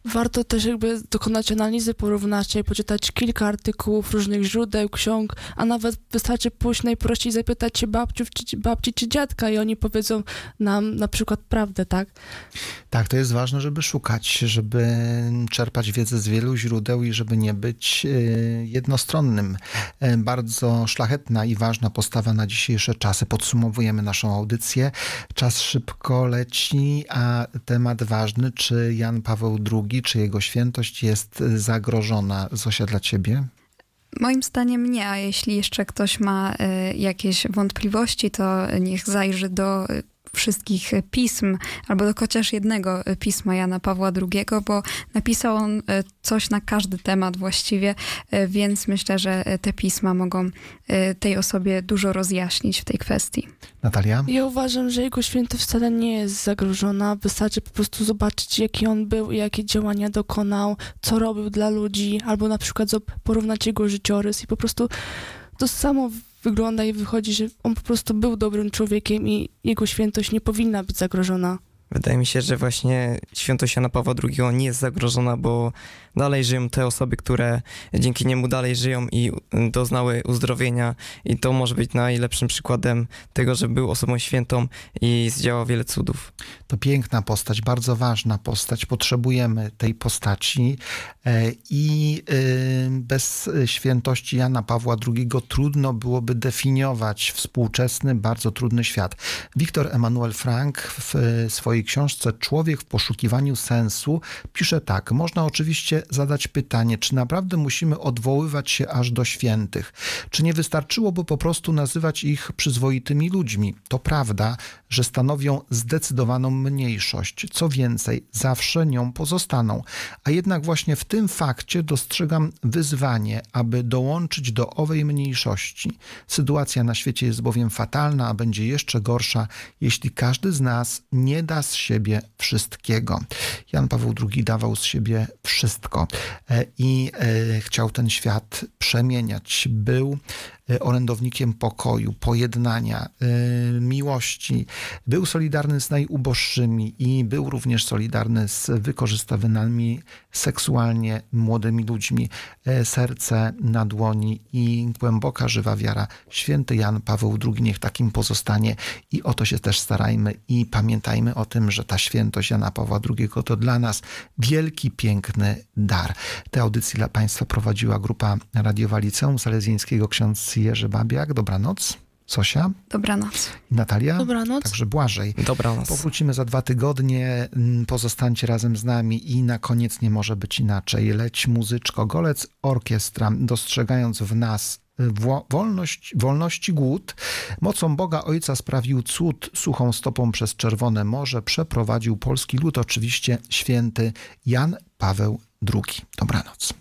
Warto też jakby dokonać analizy porównawczej, poczytać kilka artykułów różnych źródeł, ksiąg, a nawet wystarczy pójść najprościej zapytać się babciów, czy, babci czy dziadka i oni powiedzą nam na przykład prawdę, tak? Tak, to jest ważne, żeby szukać, żeby czerpać wiedzę z wielu źródeł i żeby nie być y, jednostronnym. Y, Bardzo szlachetna i ważna postawa na dzisiejsze czasy. Podsumowujemy naszą audycję. Czas szybko leci, a temat ważny, czy Jan Paweł II, czy jego świętość jest zagrożona. Zosia, dla ciebie? Moim zdaniem nie, a jeśli jeszcze ktoś ma e, jakieś wątpliwości, to niech zajrzy do e, wszystkich pism, albo do chociaż jednego e, pisma Jana Pawła II, bo napisał on e, coś na każdy temat właściwie, e, więc myślę, że te pisma mogą tej osobie dużo rozjaśnić w tej kwestii. Natalia? Ja uważam, że jego świętość wcale nie jest zagrożona. Wystarczy po prostu zobaczyć, jaki on był i jakie działania dokonał, co robił dla ludzi, albo na przykład porównać jego życiorys i po prostu to samo wygląda i wychodzi, że on po prostu był dobrym człowiekiem i jego świętość nie powinna być zagrożona. Wydaje mi się, że właśnie świętość Jana Pawła II nie jest zagrożona, bo dalej żyją te osoby, które dzięki niemu dalej żyją i doznały uzdrowienia i to może być najlepszym przykładem tego, że był osobą świętą i zdziałał wiele cudów. To piękna postać, bardzo ważna postać. Potrzebujemy tej postaci e, i e, bez świętości Jana Pawła II trudno byłoby definiować współczesny, bardzo trudny świat. Wiktor Emanuel Frank w swojej książce Człowiek w poszukiwaniu sensu pisze tak: Można oczywiście zadać pytanie, czy naprawdę musimy odwoływać się aż do świętych? Czy nie wystarczyłoby po prostu nazywać ich przyzwoitymi ludźmi? To prawda, że stanowią zdecydowaną mniejszość. Co więcej, zawsze nią pozostaną. A jednak właśnie w tym fakcie dostrzegam wyzwanie, aby dołączyć do owej mniejszości. Sytuacja na świecie jest bowiem fatalna, a będzie jeszcze gorsza, jeśli każdy z nas nie da z siebie wszystkiego. Jan Paweł II dawał z siebie wszystko e, i e, chciał ten świat przemieniać. Był orędownikiem pokoju, pojednania, miłości. Był solidarny z najuboższymi i był również solidarny z wykorzystywanymi seksualnie młodymi ludźmi. Serce na dłoni i głęboka, żywa wiara. Święty Jan Paweł II niech takim pozostanie i o to się też starajmy i pamiętajmy o tym, że ta świętość Jana Pawła II to dla nas wielki, piękny dar. Te audycje dla Państwa prowadziła grupa radiowa Liceum Salezjańskiego ksiądz Jerzy Babiak. Dobranoc. Sosia. Dobranoc. I Natalia. Dobranoc. Także Błażej. Dobranoc. Powrócimy za dwa tygodnie. Mm, Pozostańcie razem z nami i na koniec nie może być inaczej. Leć muzyczko, golec orkiestra, dostrzegając w nas wo- wolność, wolności głód. Mocą Boga Ojca sprawił cud, suchą stopą przez Czerwone Morze przeprowadził polski lud, oczywiście święty Jan Paweł II. Dobranoc.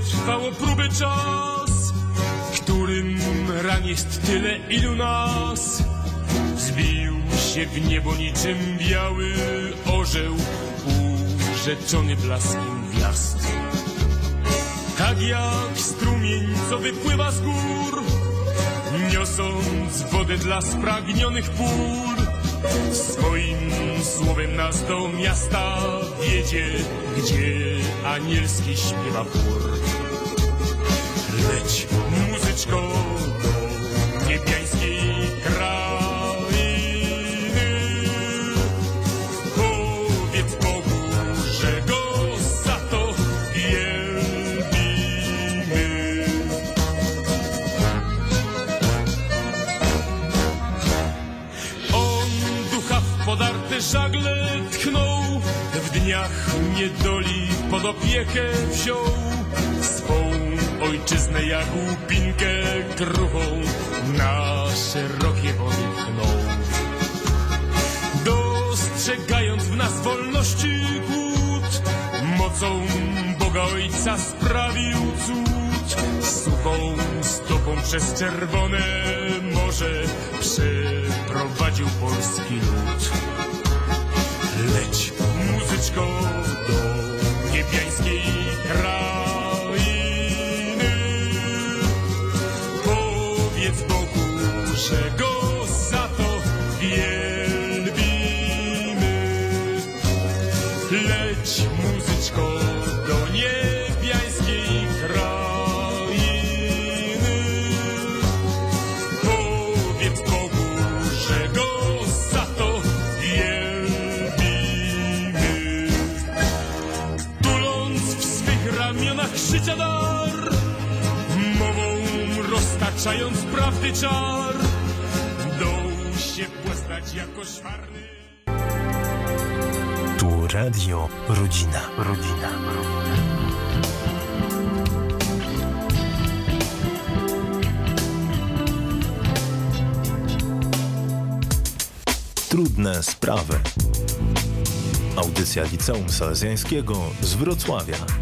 Co przetrwało próby czas, którym ran jest tyle, ilu nas. Zbił się w niebo niczym biały orzeł, urzeczony blaskiem gwiazd. Tak jak strumień, co wypływa z gór, niosąc wodę dla spragnionych pól. Swoim słowem nas do miasta wiedzie, gdzie anielski śpiewa chór. Leć muzyczko do niebiańskiej krainy. Powiedz Bogu, że go za to wielbimy. On ducha w podarte żagle tknął, w dniach niedoli pod opiekę wziął swą ojczyznę jak łupinkę kruchą na szerokie wody tchną. Dostrzegając w nas wolności głód, mocą Boga Ojca sprawił cud. Suchą stopą przez czerwone morze przeprowadził polski lud. Leć muzyczko do niebiańskiej krainy. Roztaczając prawdy czar, się jako szwarny. Tu Radio Rodzina. Rodzina. Trudne sprawy. Audycja Liceum Salezjańskiego z Wrocławia.